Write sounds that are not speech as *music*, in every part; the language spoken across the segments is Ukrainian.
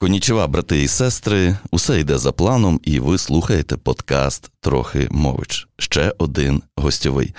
Конічева, брати і сестри, усе йде за планом, і ви слухаєте подкаст Трохи мович. Ще один гостьовий.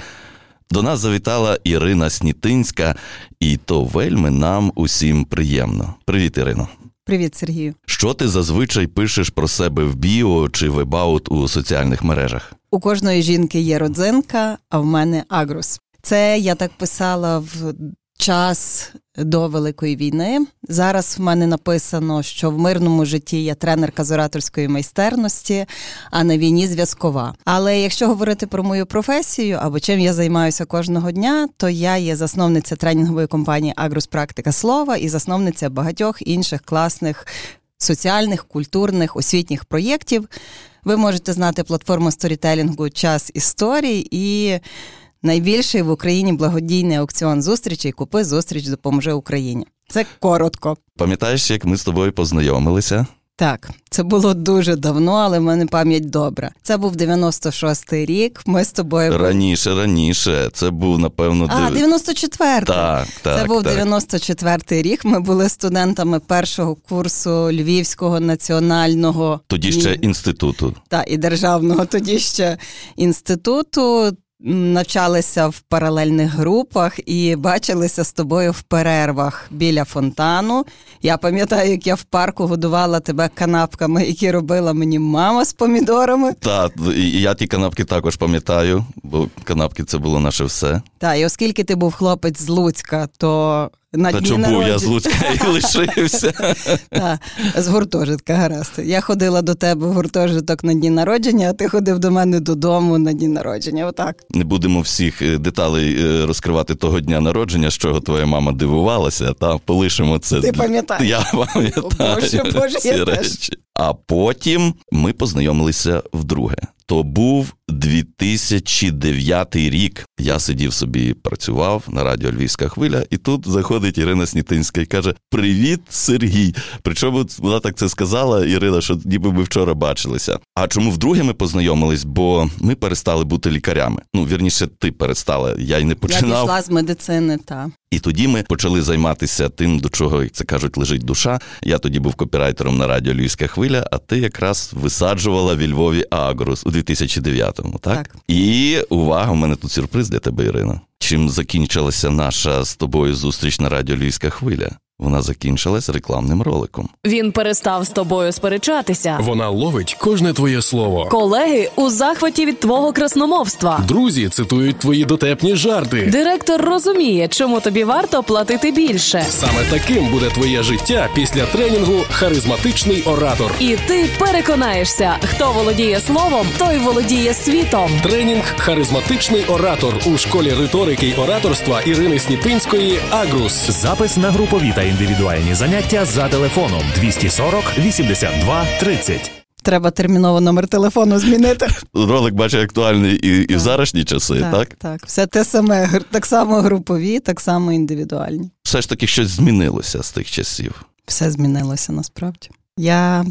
До нас завітала Ірина Снітинська, і то вельми нам усім приємно. Привіт, Ірино. Привіт, Сергію. Що ти зазвичай пишеш про себе в біо чи в ебаут у соціальних мережах? У кожної жінки є родзинка, а в мене агрус. Це я так писала в час до Великої війни. Зараз в мене написано, що в мирному житті я тренерка з ораторської майстерності, а на війні зв'язкова. Але якщо говорити про мою професію або чим я займаюся кожного дня, то я є засновниця тренінгової компанії Агрус Практика Слова і засновниця багатьох інших класних соціальних, культурних, освітніх проєктів. Ви можете знати платформу сторітелінгу Час історій і найбільший в Україні благодійний аукціон зустрічей Купи зустріч допоможе Україні. Це коротко. Пам'ятаєш, як ми з тобою познайомилися? Так, це було дуже давно, але в мене пам'ять добра. Це був 96-й рік. Ми з тобою раніше, раніше. Це був напевно А, 94-й. Так, так, Це був так. 94-й рік. Ми були студентами першого курсу Львівського національного тоді ще інституту. та і державного тоді ще інституту. Навчалися в паралельних групах і бачилися з тобою в перервах біля фонтану. Я пам'ятаю, як я в парку годувала тебе канапками, які робила мені мама з помідорами. Так, і я ті канапки також пам'ятаю, бо канапки це було наше все. Так, і оскільки ти був хлопець з Луцька, то на Та дні чому народження... я з Луцька і *laughs* лишився? Так, з гуртожитка, гаразд. Я ходила до тебе в гуртожиток на дні народження, а ти ходив до мене додому на дні народження. Отак. Не будемо всіх е, деталей е, розкривати того дня народження, з чого твоя мама дивувалася, та полишимо це. Ти пам'ятаєш? Я пам'ятаю Боже, Боже, ці я теж. А потім ми познайомилися вдруге. То був 2009 рік. Я сидів собі, працював на радіо Львівська хвиля, і тут заходить Ірина Снітинська і каже: Привіт, Сергій! Причому вона так це сказала, Ірина, що ніби ми вчора бачилися. А чому вдруге ми познайомились? Бо ми перестали бути лікарями. Ну, вірніше, ти перестала. Я й не Я починав. пішла з медицини, та. І тоді ми почали займатися тим, до чого як це кажуть, лежить душа. Я тоді був копірайтером на радіо Львівська хвиля, а ти якраз висаджувала в Львові Агрус у 2009-му, так? Так. І увага, у мене тут сюрприз для тебе, Ірина. Чим закінчилася наша з тобою зустріч на радіо Львівська хвиля? Вона закінчилась рекламним роликом. Він перестав з тобою сперечатися. Вона ловить кожне твоє слово. Колеги у захваті від твого красномовства. Друзі цитують твої дотепні жарти. Директор розуміє, чому тобі варто платити більше. Саме таким буде твоє життя після тренінгу Харизматичний оратор. І ти переконаєшся, хто володіє словом, той володіє світом. Тренінг Харизматичний оратор у школі риторики й ораторства Ірини Снітинської Агрус. Запис на групові та індивідуальні заняття за телефоном 240 82 30. Треба терміново номер телефону змінити. Ролик бачу актуальний і, і в зарашні часи, так? так, так. Все те саме, так само групові, так само індивідуальні. Все ж таки щось змінилося з тих часів. Все змінилося насправді. Я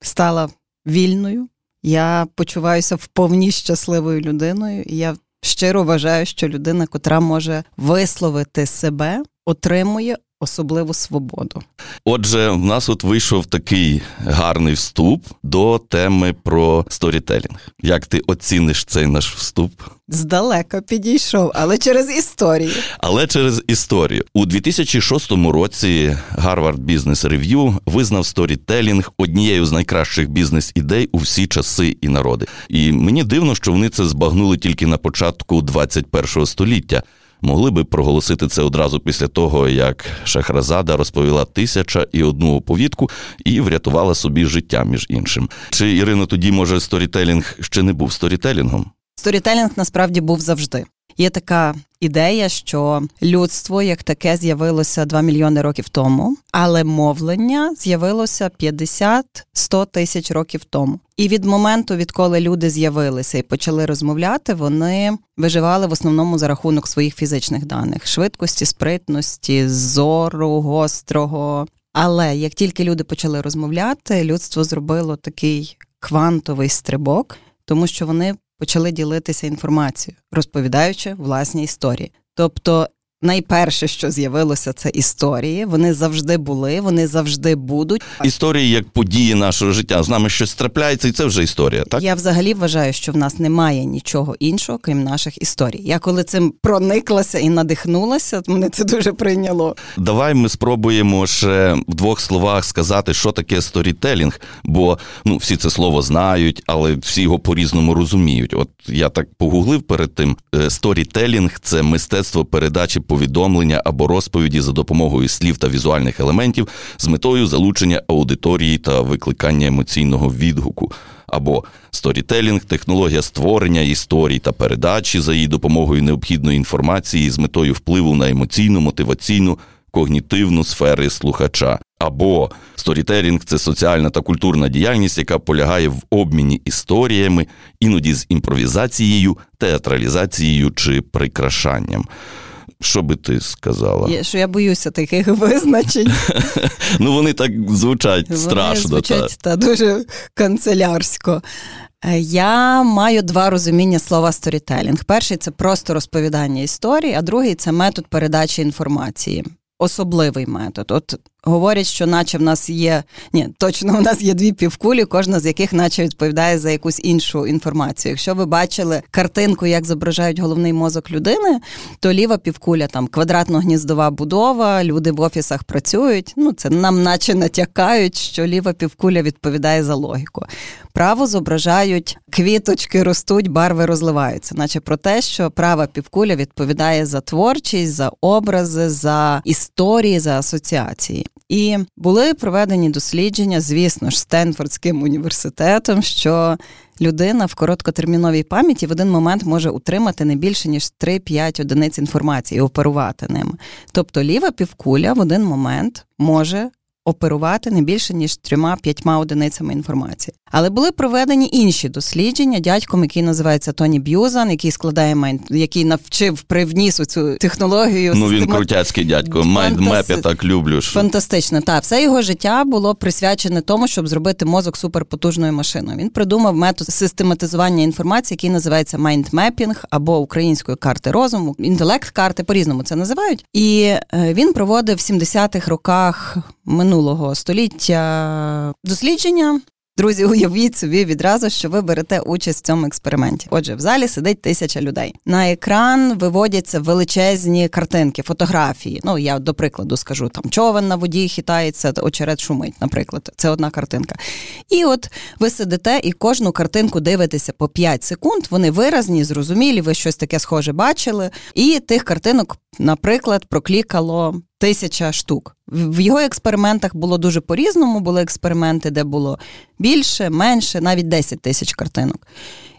стала вільною, я почуваюся вповні щасливою людиною. І я щиро вважаю, що людина, котра може висловити себе, отримує особливу свободу. Отже, в нас от вийшов такий гарний вступ до теми про сторітелінг. Як ти оціниш цей наш вступ? Здалека підійшов, але через історію. Але через історію у 2006 році Harvard Business Review визнав сторітелінг однією з найкращих бізнес-ідей у всі часи і народи. І мені дивно, що вони це збагнули тільки на початку 21 століття. Могли би проголосити це одразу після того, як Шахразада розповіла тисяча і одну оповідку і врятувала собі життя, між іншим. Чи Ірина тоді може сторітелінг ще не був сторітелінгом? Сторітелінг насправді був завжди. Є така ідея, що людство як таке з'явилося 2 мільйони років тому, але мовлення з'явилося 50-100 тисяч років тому. І від моменту, відколи люди з'явилися і почали розмовляти, вони виживали в основному за рахунок своїх фізичних даних: швидкості, спритності, зору, гострого. Але як тільки люди почали розмовляти, людство зробило такий квантовий стрибок, тому що вони почали ділитися інформацією, розповідаючи власні історії. Тобто найперше, що з'явилося, це історії. Вони завжди були, вони завжди будуть. Історії як події нашого життя. З нами щось трапляється, і це вже історія. Так я взагалі вважаю, що в нас немає нічого іншого, крім наших історій. Я коли цим прониклася і надихнулася, мене це дуже прийняло. Давай ми спробуємо ще в двох словах сказати, що таке сторітелінг, бо ну всі це слово знають, але всі його по-різному розуміють. От я так погуглив перед тим. Е, сторітелінг це мистецтво передачі повідомлення або розповіді за допомогою слів та візуальних елементів з метою залучення аудиторії та викликання емоційного відгуку. Або сторітелінг, технологія створення історій та передачі за її допомогою необхідної інформації з метою впливу на емоційну, мотиваційну, когнітивну сфери слухача. Або сторітелінг це соціальна та культурна діяльність, яка полягає в обміні історіями, іноді з імпровізацією, театралізацією чи прикрашанням. Що би ти сказала? Я, що я боюся таких *laughs* визначень. Ну, вони так звучать вони страшно. Звучать та. та дуже канцелярсько. Е, я маю два розуміння слова сторітелінг. Перший це просто розповідання історії, а другий це метод передачі інформації. Особливий метод. От Говорять, що наче в нас є ні, точно у нас є дві півкулі, кожна з яких наче відповідає за якусь іншу інформацію. Якщо ви бачили картинку, як зображають головний мозок людини, то ліва півкуля там квадратно-гніздова будова, люди в офісах працюють. Ну це нам, наче натякають, що ліва півкуля відповідає за логіку. Право зображають квіточки, ростуть, барви розливаються, наче про те, що права півкуля відповідає за творчість, за образи, за історії, за асоціації. І були проведені дослідження, звісно ж, Стенфордським університетом, що людина в короткотерміновій пам'яті в один момент може утримати не більше ніж 3-5 одиниць інформації і оперувати ним. Тобто ліва півкуля в один момент може оперувати не більше ніж трьома-п'ятьма одиницями інформації. Але були проведені інші дослідження дядьком, який називається Тоні Б'юзан, який складає mind, який навчив привніс цю технологію. Ну він крутяцький дядько. Mind map я так люблю. Що... Фантастично. Так, все його життя було присвячене тому, щоб зробити мозок суперпотужною машиною. Він придумав метод систематизування інформації, який називається mind mapping або українською карти розуму, інтелект карти по різному це називають. І е, він проводив в 70-х роках минулого століття дослідження. Друзі, уявіть собі відразу, що ви берете участь в цьому експерименті. Отже, в залі сидить тисяча людей. На екран виводяться величезні картинки, фотографії. Ну я до прикладу скажу там човен на воді хитається, очерет шумить. Наприклад, це одна картинка. І от ви сидите і кожну картинку дивитеся по 5 секунд. Вони виразні, зрозумілі. Ви щось таке схоже бачили. І тих картинок, наприклад, проклікало тисяча штук. В його експериментах було дуже по-різному. Були експерименти, де було більше, менше, навіть 10 тисяч картинок.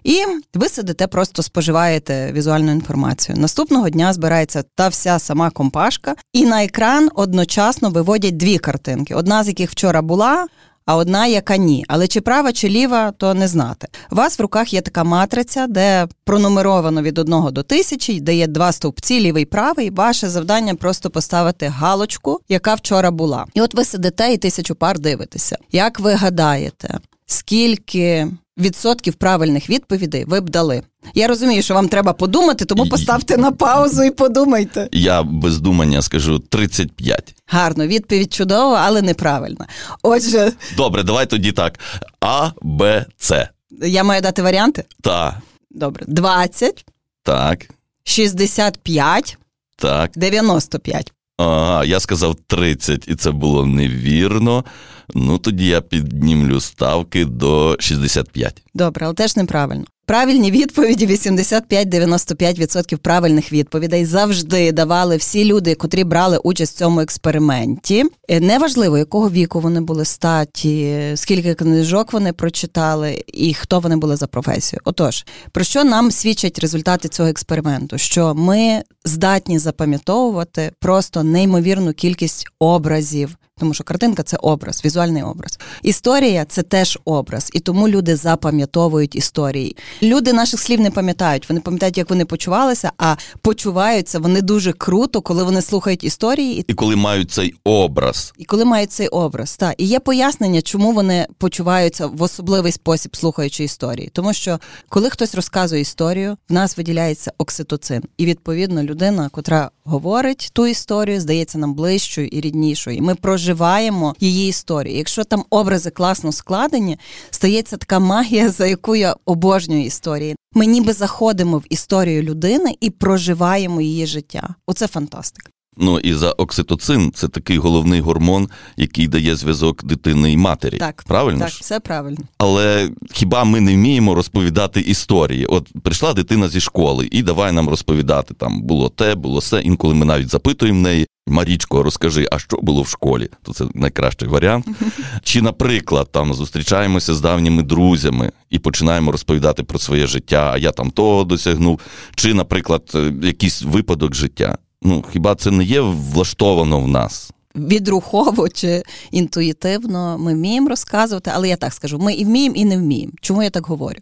І ви сидите, просто споживаєте візуальну інформацію. Наступного дня збирається та вся сама компашка, і на екран одночасно виводять дві картинки. Одна з яких вчора була, а одна, яка ні. Але чи права, чи ліва, то не знати. У вас в руках є така матриця, де пронумеровано від 1 до тисячі, де є два стовпці, лівий правий. Ваше завдання просто поставити галочку, яка вчора була. І от ви сидите і тисячу пар дивитеся. Як ви гадаєте, скільки відсотків правильних відповідей ви б дали? Я розумію, що вам треба подумати, тому поставте на паузу і подумайте. Я без думання скажу 35. Гарно, відповідь чудова, але неправильна. Отже, добре, давай тоді так: А, Б, С. Я маю дати варіанти? Так. Добре. 20. Так. 65. Так. 95. Ага, я сказав 30, і це було невірно. Ну тоді я піднімлю ставки до 65. Добре, але теж неправильно. Правильні відповіді 85-95% правильних відповідей завжди давали всі люди, котрі брали участь в цьому експерименті. Е, неважливо, якого віку вони були статі, скільки книжок вони прочитали і хто вони були за професією. Отож, про що нам свідчать результати цього експерименту? Що ми здатні запам'ятовувати просто неймовірну кількість образів тому що картинка це образ, візуальний образ. Історія це теж образ, і тому люди запам'ятовують історії. Люди наших слів не пам'ятають. Вони пам'ятають, як вони почувалися, а почуваються вони дуже круто, коли вони слухають історії, і коли мають цей образ, і коли мають цей образ. Так. і є пояснення, чому вони почуваються в особливий спосіб, слухаючи історії. Тому що коли хтось розказує історію, в нас виділяється окситоцин, і відповідно людина, котра говорить ту історію, здається нам ближчою і ріднішою. І ми проживаємо її історію. Якщо там образи класно складені, стається така магія, за яку я обожнюю історії. Ми ніби заходимо в історію людини і проживаємо її життя. Оце фантастика. Ну і за окситоцин це такий головний гормон, який дає зв'язок дитини і матері. Так, правильно так, ж? все правильно. Але хіба ми не вміємо розповідати історії? От прийшла дитина зі школи, і давай нам розповідати там було те, було все. Інколи ми навіть запитуємо неї. Марічко, розкажи, а що було в школі? То це найкращий варіант. *laughs* Чи, наприклад, там зустрічаємося з давніми друзями і починаємо розповідати про своє життя, а я там того досягнув, чи, наприклад, е, якийсь випадок життя. Ну, хіба це не є влаштовано в нас? Відрухово чи інтуїтивно ми вміємо розказувати, але я так скажу: ми і вміємо, і не вміємо. Чому я так говорю?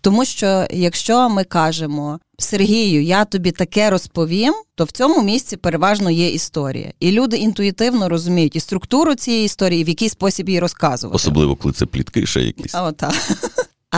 Тому що якщо ми кажемо Сергію, я тобі таке розповім, то в цьому місці переважно є історія, і люди інтуїтивно розуміють і структуру цієї історії, і в який спосіб її розказувати. Особливо, коли це плітки ще якісь. А так.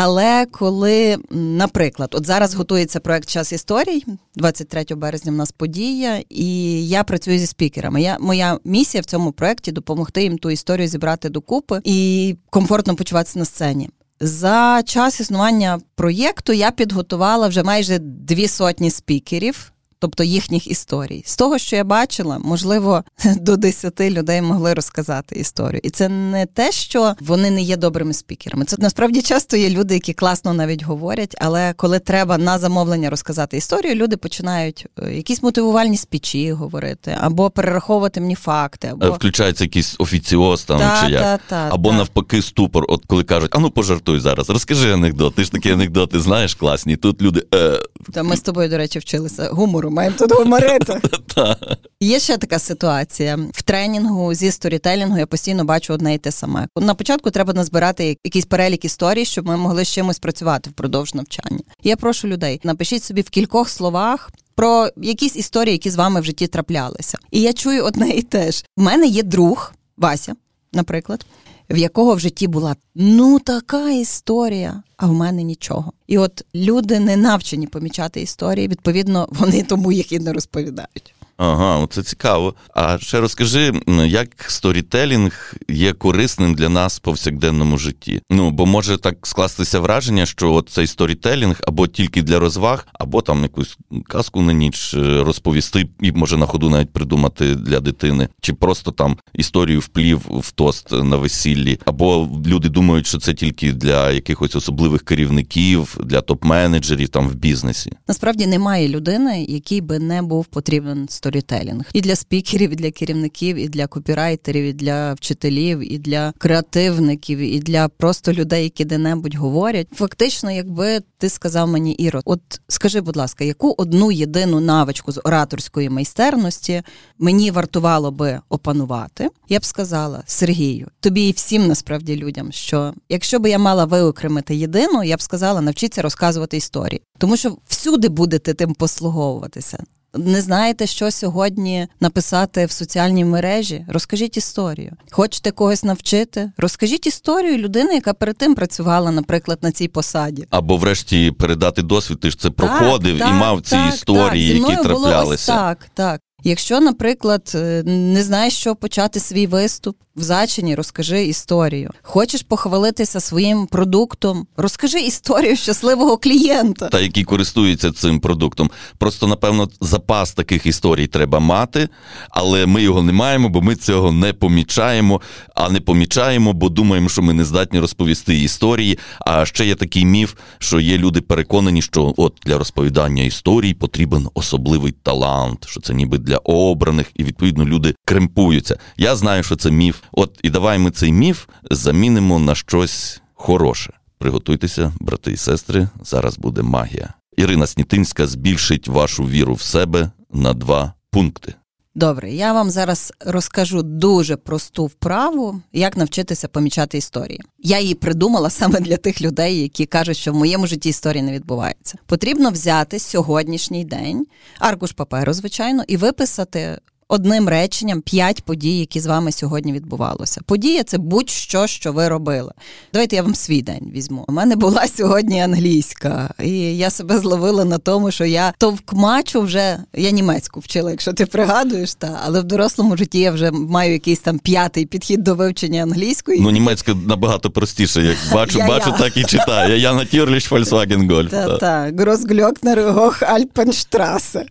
Але коли, наприклад, от зараз готується проект Час історій, 23 березня в нас подія, і я працюю зі спікерами. Я моя місія в цьому проекті допомогти їм ту історію зібрати докупи і комфортно почуватися на сцені. За час існування проєкту я підготувала вже майже дві сотні спікерів тобто їхніх історій. З того, що я бачила, можливо, *laughs* до десяти людей могли розказати історію. І це не те, що вони не є добрими спікерами. Це насправді часто є люди, які класно навіть говорять, але коли треба на замовлення розказати історію, люди починають е, якісь мотивувальні спічі говорити, або перераховувати мені факти, або е, включається якийсь офіціоз там та, чи як. Та, та, або навпаки, ступор. От коли кажуть, а ну пожартуй зараз, розкажи анекдот. Ти ж такі анекдоти знаєш класні. Тут люди. Е... Та ми з тобою, до речі, вчилися гумору маємо тут говорити. *laughs* Є ще така ситуація в тренінгу зі сторітелінгу. Я постійно бачу одне і те саме. На початку треба назбирати якийсь перелік історій, щоб ми могли з чимось працювати впродовж навчання. Я прошу людей, напишіть собі в кількох словах. Про якісь історії, які з вами в житті траплялися. І я чую одне і те ж. У мене є друг Вася, наприклад, в якого в житті була ну така історія, а в мене нічого. І от люди не навчені помічати історії, відповідно, вони тому їх і не розповідають. Ага, це цікаво. А ще розкажи, як сторітелінг є корисним для нас в повсякденному житті? Ну бо може так скластися враження, що от цей сторітелінг або тільки для розваг, або там якусь казку на ніч е, розповісти, і може на ходу навіть придумати для дитини, чи просто там історію вплів в тост на весіллі, або люди думають, що це тільки для якихось особливих керівників, для топ-менеджерів там в бізнесі. Насправді немає людини, якій би не був потрібен сторітелінг сторітелінг і для спікерів, і для керівників, і для копірайтерів, і для вчителів, і для креативників, і для просто людей, які де-небудь говорять. Фактично, якби ти сказав мені, Іро, от скажи, будь ласка, яку одну єдину навичку з ораторської майстерності мені вартувало би опанувати? Я б сказала Сергію, тобі і всім насправді людям, що якщо би я мала виокремити єдину, я б сказала, навчіться розказувати історії, тому що всюди будете тим послуговуватися. Не знаєте, що сьогодні написати в соціальній мережі? Розкажіть історію. Хочете когось навчити? Розкажіть історію людини, яка перед тим працювала, наприклад, на цій посаді. Або, врешті, передати досвід. Ти ж це проходив так, і мав ці так, історії, так. які траплялися. Було ось так, так. Якщо, наприклад, е, не знаєш, що почати свій виступ в зачині, розкажи історію. Хочеш похвалитися своїм продуктом, розкажи історію щасливого клієнта, та який користується цим продуктом. Просто напевно запас таких історій треба мати, але ми його не маємо, бо ми цього не помічаємо. А не помічаємо, бо думаємо, що ми не здатні розповісти історії. А ще є такий міф, що є люди переконані, що от для розповідання історій потрібен особливий талант, що це ніби для обраних, і відповідно люди кремпуються. Я знаю, що це міф. От і давай ми цей міф замінимо на щось хороше. Приготуйтеся, брати і сестри. Зараз буде магія. Ірина Снітинська збільшить вашу віру в себе на два пункти. Добре, я вам зараз розкажу дуже просту вправу, як навчитися помічати історії. Я її придумала саме для тих людей, які кажуть, що в моєму житті історії не відбувається. Потрібно взяти сьогоднішній день, аркуш паперу, звичайно, і виписати одним реченням п'ять подій, які з вами сьогодні відбувалося. Подія це будь-що, що ви робили. Давайте я вам свій день візьму. У мене була сьогодні англійська, і я себе зловила на тому, що я товкмачу вже я німецьку вчила, якщо ти пригадуєш, та але в дорослому житті я вже маю якийсь там п'ятий підхід до вивчення англійської. Ну, німецька набагато простіше. Як *laughs* бачу, бачу, так і читаю. Я натюрліш Volkswagen Golf. Та, Та. та, Гросгльокнер Гох Альпенштрасе.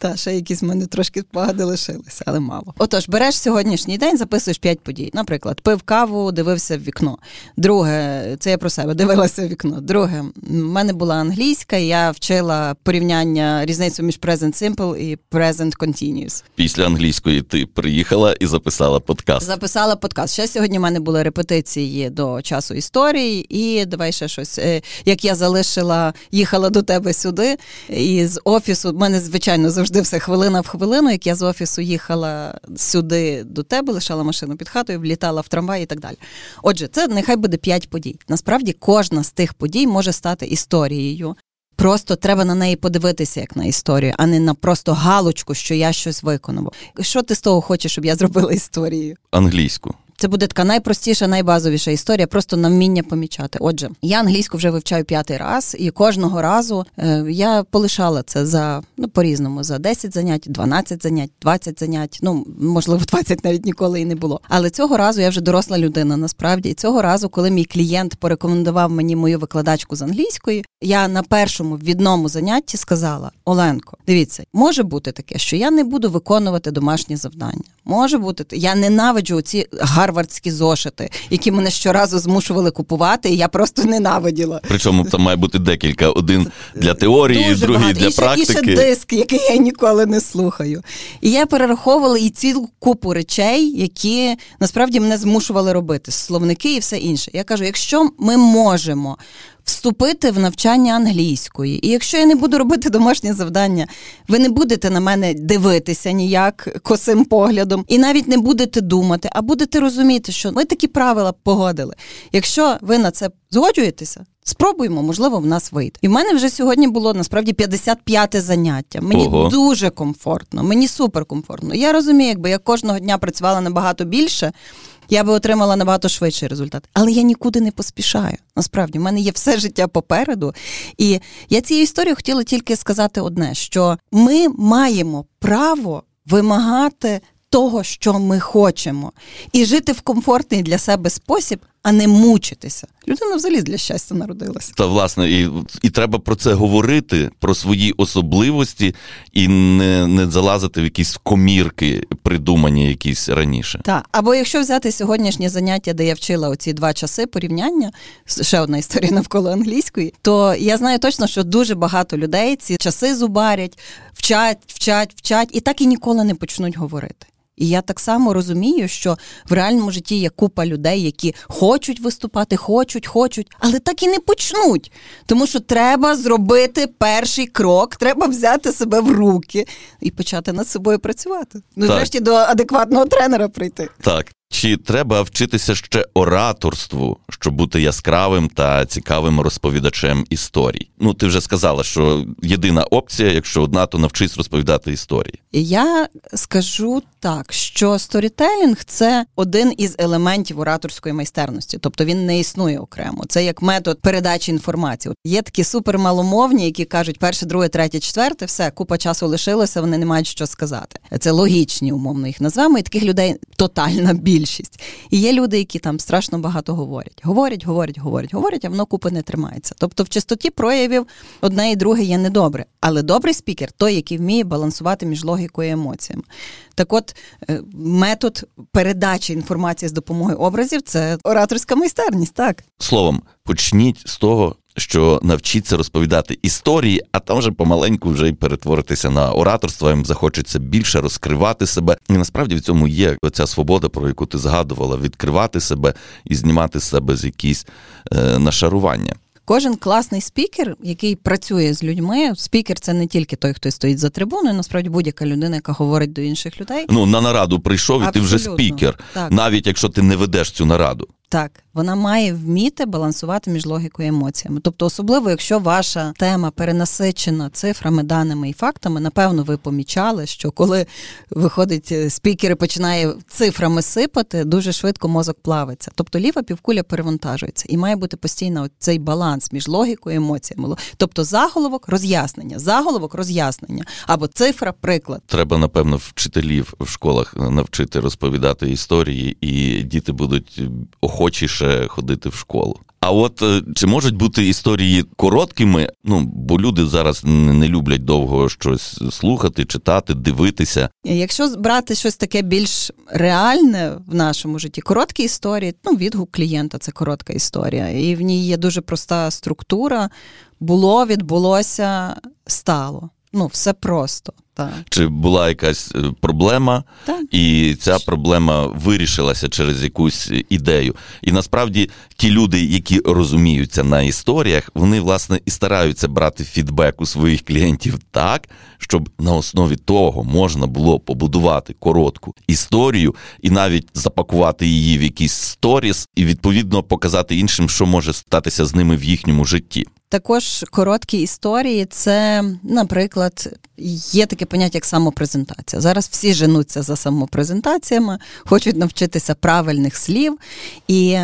Та, ще якісь в мене трошки спогади лишилися, але мало. Отож, береш сьогоднішній день, записуєш п'ять подій. Наприклад, пив каву, дивився в вікно. Друге, це я про себе дивилася в вікно. Друге, в мене була англійська, і я вчила порівняння різницю між present simple і present continuous. Після англійської ти приїхала і записала подкаст. Записала подкаст. Ще сьогодні в мене були репетиції до часу історії, і давай ще щось. Е, Як я залишила, їхала до тебе сюди, і з офісу в мене, звичайно, завжди все хвилина в хвилину. Як я з офісу їхала сюди до тебе, лишала машину під хатою, влітала в трамвай і так далі. Отже, це нехай буде п'ять подій. Насправді, кожна з тих подій може стати історією. Просто треба на неї подивитися як на історію, а не на просто галочку, що я щось виконав. Що ти з того хочеш, щоб я зробила історією? Англійську. Це буде така найпростіша, найбазовіша історія, просто на вміння помічати. Отже, я англійську вже вивчаю п'ятий раз, і кожного разу е, я полишала це за ну по-різному за 10 занять, 12 занять, 20 занять. Ну можливо, *laughs* 20 навіть ніколи і не було. Але цього разу я вже доросла людина. Насправді, і цього разу, коли мій клієнт порекомендував мені мою викладачку з англійської, я на першому відному занятті сказала: Оленко, дивіться, може бути таке, що я не буду виконувати домашні завдання. Може бути, я ненавиджу ці гарвардські зошити, які мене щоразу змушували купувати, і я просто ненавиділа. Причому там має бути декілька: один для теорії, Дуже другий багато. для і ще, практики. І ще диск, який я ніколи не слухаю. І я перераховувала і цілу купу речей, які насправді мене змушували робити, словники і все інше. Я кажу: якщо ми можемо. Вступити в навчання англійської, і якщо я не буду робити домашнє завдання, ви не будете на мене дивитися ніяк косим поглядом, і навіть не будете думати, а будете розуміти, що ми такі правила погодили. Якщо ви на це згоджуєтеся, спробуємо, можливо, в нас вийде. І в мене вже сьогодні було насправді 55-те заняття. Мені Ого. дуже комфортно, мені супер комфортно. Я розумію, якби я кожного дня працювала набагато більше. Я би отримала набагато швидший результат, але я нікуди не поспішаю. Насправді, в мене є все життя попереду. І я цією історією хотіла тільки сказати одне: що ми маємо право вимагати того, що ми хочемо, і жити в комфортний для себе спосіб, а не мучитися. Людина взагалі для щастя народилася. Та власне, і, і треба про це говорити, про свої особливості, і не, не залазити в якісь комірки, придумані якісь раніше. Так, або якщо взяти сьогоднішнє заняття, де я вчила оці два часи порівняння, ще одна історія навколо англійської, то я знаю точно, що дуже багато людей ці часи зубарять, вчать, вчать, вчать, і так і ніколи не почнуть говорити. І я так само розумію, що в реальному житті є купа людей, які хочуть виступати, хочуть, хочуть, але так і не почнуть. Тому що треба зробити перший крок, треба взяти себе в руки і почати над собою працювати. Ну, Так. врешті до адекватного тренера прийти. Так. Чи треба вчитися ще ораторству, щоб бути яскравим та цікавим розповідачем історій? Ну, ти вже сказала, що єдина опція, якщо одна, то навчись розповідати історії. Я скажу так, що сторітелінг це один із елементів ораторської майстерності, тобто він не існує окремо. Це як метод передачі інформації. Є такі супермаломовні, які кажуть перше, друге, третє, четверте, все, купа часу лишилося, вони не мають що сказати. Це логічні, умовно їх назвемо, і таких людей тотальна більшість. І є люди, які там страшно багато говорять. Говорять, говорять, говорять, говорять, а воно купи не тримається. Тобто в чистоті проявів одне і друге є недобре. Але добрий спікер той, який вміє балансувати між логікою і емоціями. Так от, е, метод передачі інформації з допомогою образів це ораторська майстерність, так. Словом, почніть з того, що навчіться розповідати історії, а там вже помаленьку вже й перетворитися на ораторство, їм захочеться більше розкривати себе. І насправді в цьому є ця свобода, про яку ти згадувала, відкривати себе і знімати з себе з якісь е, нашарування. Кожен класний спікер, який працює з людьми, спікер це не тільки той, хто стоїть за трибуною, насправді будь-яка людина, яка говорить до інших людей. Ну на нараду прийшов, і ти вже спікер, Так. навіть якщо ти не ведеш цю нараду. Так, вона має вміти балансувати між логікою і емоціями. Тобто, особливо, якщо ваша тема перенасичена цифрами, даними і фактами, напевно, ви помічали, що коли виходить е, спікер і починає цифрами сипати, дуже швидко мозок плавиться. Тобто ліва півкуля перевантажується, і має бути постійно цей баланс між логікою і емоціями. Тобто заголовок роз'яснення, заголовок роз'яснення або цифра, приклад. Треба, напевно, вчителів в школах навчити розповідати історії, і діти будуть охочіше ходити в школу. А от е, чи можуть бути історії короткими? Ну бо люди зараз не люблять довго щось слухати, читати, дивитися. Якщо брати щось таке більш реальне в нашому житті, короткі історії, ну відгук клієнта це коротка історія, і в ній є дуже проста структура. Було, відбулося, стало. Ну, все просто. Так. Чи була якась е, проблема, так. і ця проблема вирішилася через якусь ідею. І насправді ті люди, які розуміються на історіях, вони власне і стараються брати фідбек у своїх клієнтів так, щоб на основі того можна було побудувати коротку історію і навіть запакувати її в якийсь сторіс, і відповідно показати іншим, що може статися з ними в їхньому житті. Також короткі історії це, наприклад, є таке поняття як самопрезентація. Зараз всі женуться за самопрезентаціями, хочуть навчитися правильних слів. І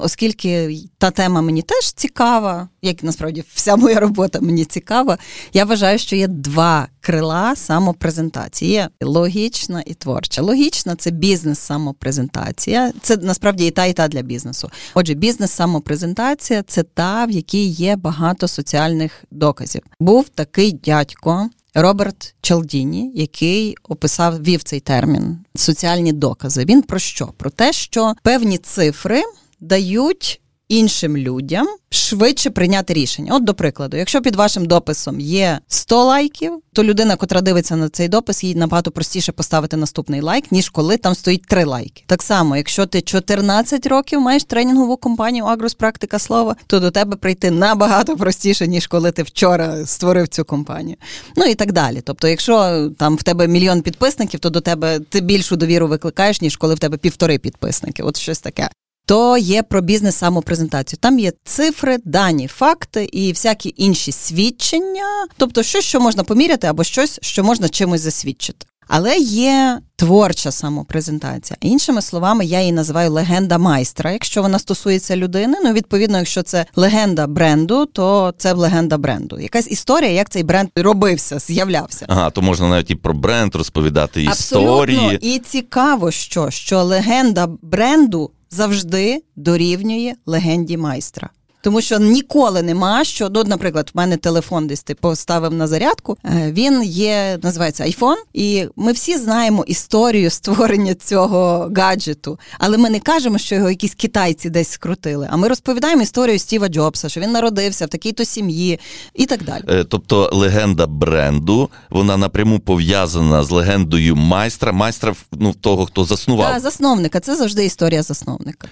оскільки та тема мені теж цікава, як насправді вся моя робота мені цікава, я вважаю, що є два крила самопрезентації. Логічна і творча. Логічна це бізнес-самопрезентація. Це насправді і та, і та для бізнесу. Отже, бізнес-самопрезентація це та, в якій є багато соціальних доказів. Був такий дядько. Роберт Чалдіні, який описав вів цей термін соціальні докази. Він про що? Про те, що певні цифри дають іншим людям швидше прийняти рішення. От, до прикладу, якщо під вашим дописом є 100 лайків, то людина, котра дивиться на цей допис, їй набагато простіше поставити наступний лайк, ніж коли там стоїть 3 лайки. Так само, якщо ти 14 років маєш тренінгову компанію Агрос Практика Слова, то до тебе прийти набагато простіше, ніж коли ти вчора створив цю компанію. Ну і так далі. Тобто, якщо там в тебе мільйон підписників, то до тебе ти більшу довіру викликаєш, ніж коли в тебе півтори підписники. От щось таке то є про бізнес самопрезентацію. Там є цифри, дані, факти і всякі інші свідчення, тобто щось, що можна поміряти, або щось, що можна чимось засвідчити. Але є творча самопрезентація. Іншими словами, я її називаю легенда майстра. Якщо вона стосується людини, ну відповідно, якщо це легенда бренду, то це легенда бренду. Якась історія, як цей бренд робився, з'являвся. Ага, то можна навіть і про бренд розповідати історії. Абсолютно. І цікаво, що, що легенда бренду завжди дорівнює легенді майстра. Тому що ніколи нема що, ну, наприклад, в мене телефон десь ти поставив на зарядку. Е, він є, називається iPhone, і ми всі знаємо історію створення цього гаджету, але ми не кажемо, що його якісь китайці десь скрутили. А ми розповідаємо історію Стіва Джобса, що він народився в такій-то сім'ї і так далі. Е, тобто легенда бренду вона напряму пов'язана з легендою майстра, майстра ну, того, хто заснував. Так, засновника. Це завжди історія засновника.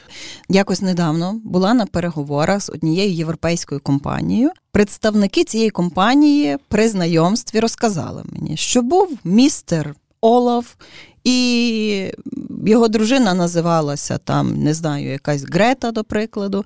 Якось недавно була на переговорах з однією європейською компанією. Представники цієї компанії при знайомстві розказали мені, що був містер Олаф, і його дружина називалася там, не знаю, якась Грета, до прикладу.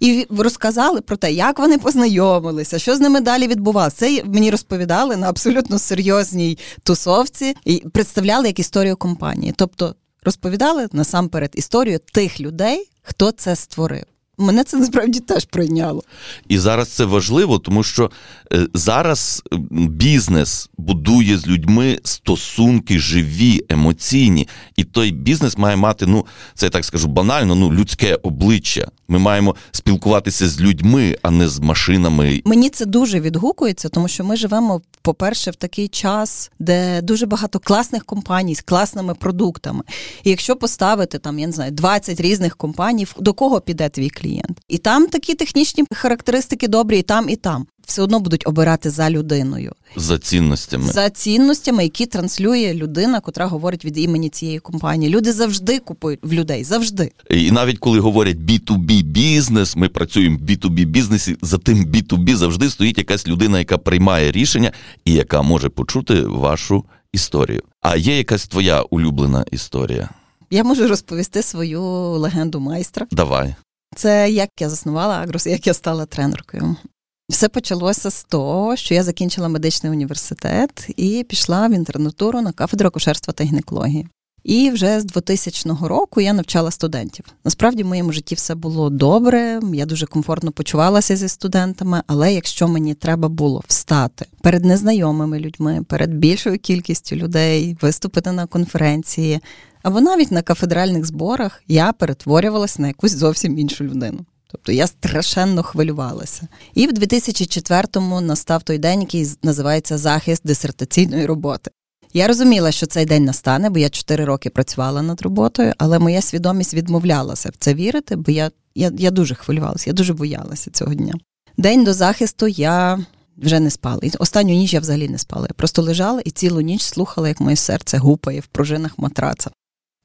І розказали про те, як вони познайомилися, що з ними далі відбувалося. Це мені розповідали на абсолютно серйозній тусовці і представляли як історію компанії. Тобто розповідали насамперед історію тих людей, хто це створив. Мене це насправді теж прийняло. І зараз це важливо, тому що е, зараз бізнес будує з людьми стосунки живі, емоційні. І той бізнес має мати, ну це я так скажу банально, ну людське обличчя. Ми маємо спілкуватися з людьми, а не з машинами. Мені це дуже відгукується, тому що ми живемо, по-перше, в такий час, де дуже багато класних компаній з класними продуктами. І якщо поставити там, я не знаю, 20 різних компаній, до кого піде твій клієнт? І там такі технічні характеристики добрі, і там, і там все одно будуть обирати за людиною. За цінностями. За цінностями, які транслює людина, котра говорить від імені цієї компанії. Люди завжди купують в людей. Завжди. І навіть коли говорять B2B бізнес, ми працюємо в B2B бізнесі, за тим B2B завжди стоїть якась людина, яка приймає рішення і яка може почути вашу історію. А є якась твоя улюблена історія? Я можу розповісти свою легенду майстра. Давай. Це як я заснувала Агрос, як я стала тренеркою. Все почалося з того, що я закінчила медичний університет і пішла в інтернатуру на кафедру акушерства та гінекології. І вже з 2000 року я навчала студентів. Насправді в моєму житті все було добре, я дуже комфортно почувалася зі студентами, але якщо мені треба було встати перед незнайомими людьми, перед більшою кількістю людей, виступити на конференції або навіть на кафедральних зборах, я перетворювалася на якусь зовсім іншу людину. Тобто я страшенно хвилювалася. І в 2004-му настав той день, який називається захист дисертаційної роботи. Я розуміла, що цей день настане, бо я 4 роки працювала над роботою, але моя свідомість відмовлялася в це вірити, бо я я, я дуже хвилювалася, я дуже боялася цього дня. День до захисту я вже не спала. І останню ніч я взагалі не спала. Я просто лежала і цілу ніч слухала, як моє серце гупає в пружинах матраца.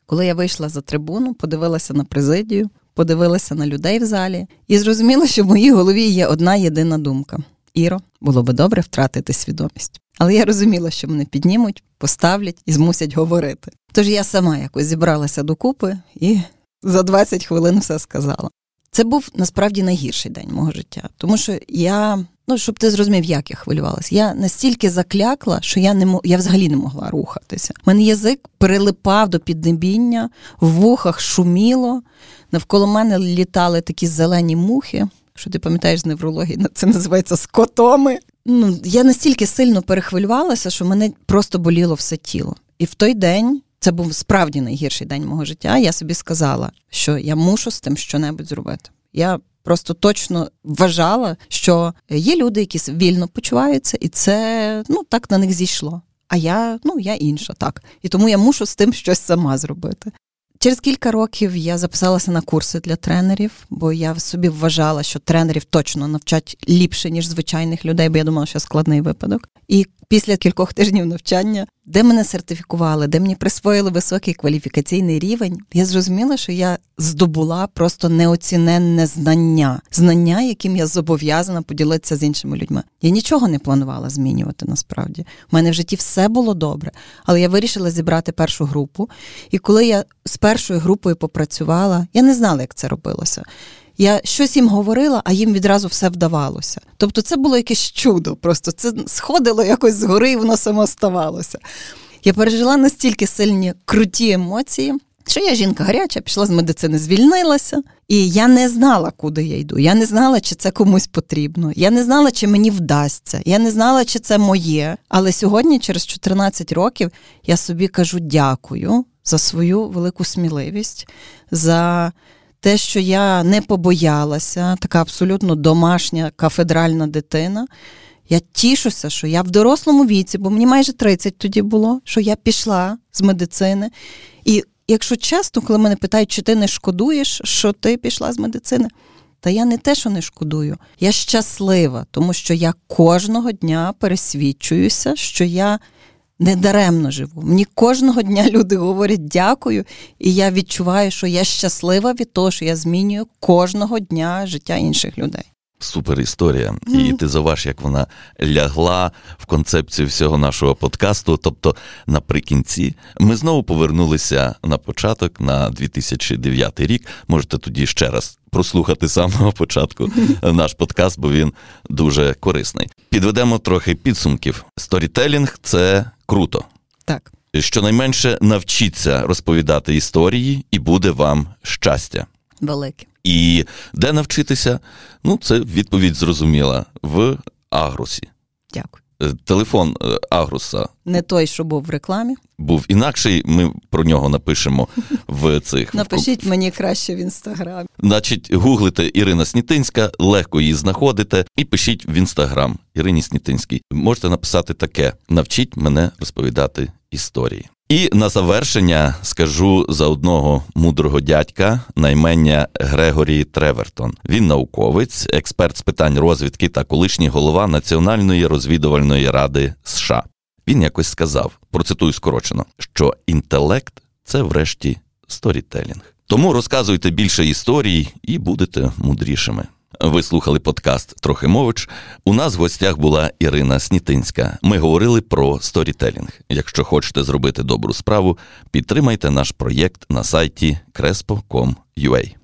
Коли я вийшла за трибуну, подивилася на президію, подивилася на людей в залі і зрозуміла, що в моїй голові є одна єдина думка: Іро, було би добре втратити свідомість. Але я розуміла, що мене піднімуть, поставлять і змусять говорити. Тож я сама якось зібралася докупи і за 20 хвилин все сказала. Це був насправді найгірший день мого життя, тому що я, ну щоб ти зрозумів, як я хвилювалася, я настільки заклякла, що я не я взагалі не могла рухатися. У мене язик прилипав до піднебіння, в вухах шуміло, навколо мене літали такі зелені мухи. Що ти пам'ятаєш з неврології, це називається скотоми. Ну, Я настільки сильно перехвилювалася, що мене просто боліло все тіло. І в той день це був справді найгірший день мого життя. Я собі сказала, що я мушу з тим щонебудь зробити. Я просто точно вважала, що є люди, які вільно почуваються, і це ну так на них зійшло. А я ну я інша, так. І тому я мушу з тим щось сама зробити. Через кілька років я записалася на курси для тренерів, бо я собі вважала, що тренерів точно навчать ліпше, ніж звичайних людей, бо я думала, що складний випадок. І після кількох тижнів навчання, де мене сертифікували, де мені присвоїли високий кваліфікаційний рівень, я зрозуміла, що я здобула просто неоціненне знання, знання, яким я зобов'язана поділитися з іншими людьми. Я нічого не планувала змінювати насправді. У мене в житті все було добре, але я вирішила зібрати першу групу. І коли я з першою групою попрацювала, я не знала, як це робилося. Я щось їм говорила, а їм відразу все вдавалося. Тобто, це було якесь чудо. Просто це сходило якось згори, і воно само ставалося. Я пережила настільки сильні круті емоції. Що я жінка гаряча, пішла з медицини, звільнилася, і я не знала, куди я йду. Я не знала, чи це комусь потрібно. Я не знала, чи мені вдасться. Я не знала, чи це моє. Але сьогодні, через 14 років, я собі кажу дякую за свою велику сміливість, за те, що я не побоялася, така абсолютно домашня кафедральна дитина. Я тішуся, що я в дорослому віці, бо мені майже 30 тоді було, що я пішла з медицини. І якщо чесно, коли мене питають, чи ти не шкодуєш, що ти пішла з медицини, та я не те, що не шкодую, я щаслива, тому що я кожного дня пересвідчуюся, що я недаремно живу. Мені кожного дня *laughs* люди говорять дякую, і я відчуваю, що я щаслива від того, що я змінюю кожного дня життя інших людей. Супер історія. Mm. І ти заваж, як вона лягла в концепцію всього нашого подкасту. Тобто, наприкінці, ми знову повернулися на початок на 2009 рік. Можете тоді ще раз прослухати з самого початку наш подкаст, бо він дуже корисний. Підведемо трохи підсумків. Сторітелінг це круто. Так. Щонайменше навчіться розповідати історії, і буде вам щастя. Велике. І де навчитися? Ну, це відповідь зрозуміла в Агрусі. Дякую. Е, телефон е, Агруса не той, що був в рекламі. Був інакший. Ми про нього напишемо в цих *laughs* напишіть мені краще в інстаграмі. Значить, гуглите Ірина Снітинська, легко її знаходите, і пишіть в інстаграм Ірині Снітинській. Можете написати таке: навчіть мене розповідати історії. І на завершення скажу за одного мудрого дядька наймення Грегорі Тревертон. Він науковець, експерт з питань розвідки та колишній голова Національної розвідувальної ради США. Він якось сказав, процитую скорочено, що інтелект це врешті сторітелінг. Тому розказуйте більше історій і будете мудрішими. Ви слухали подкаст Трохимович. У нас в гостях була Ірина Снітинська. Ми говорили про сторітелінг. Якщо хочете зробити добру справу, підтримайте наш проєкт на сайті crespo.com.ua.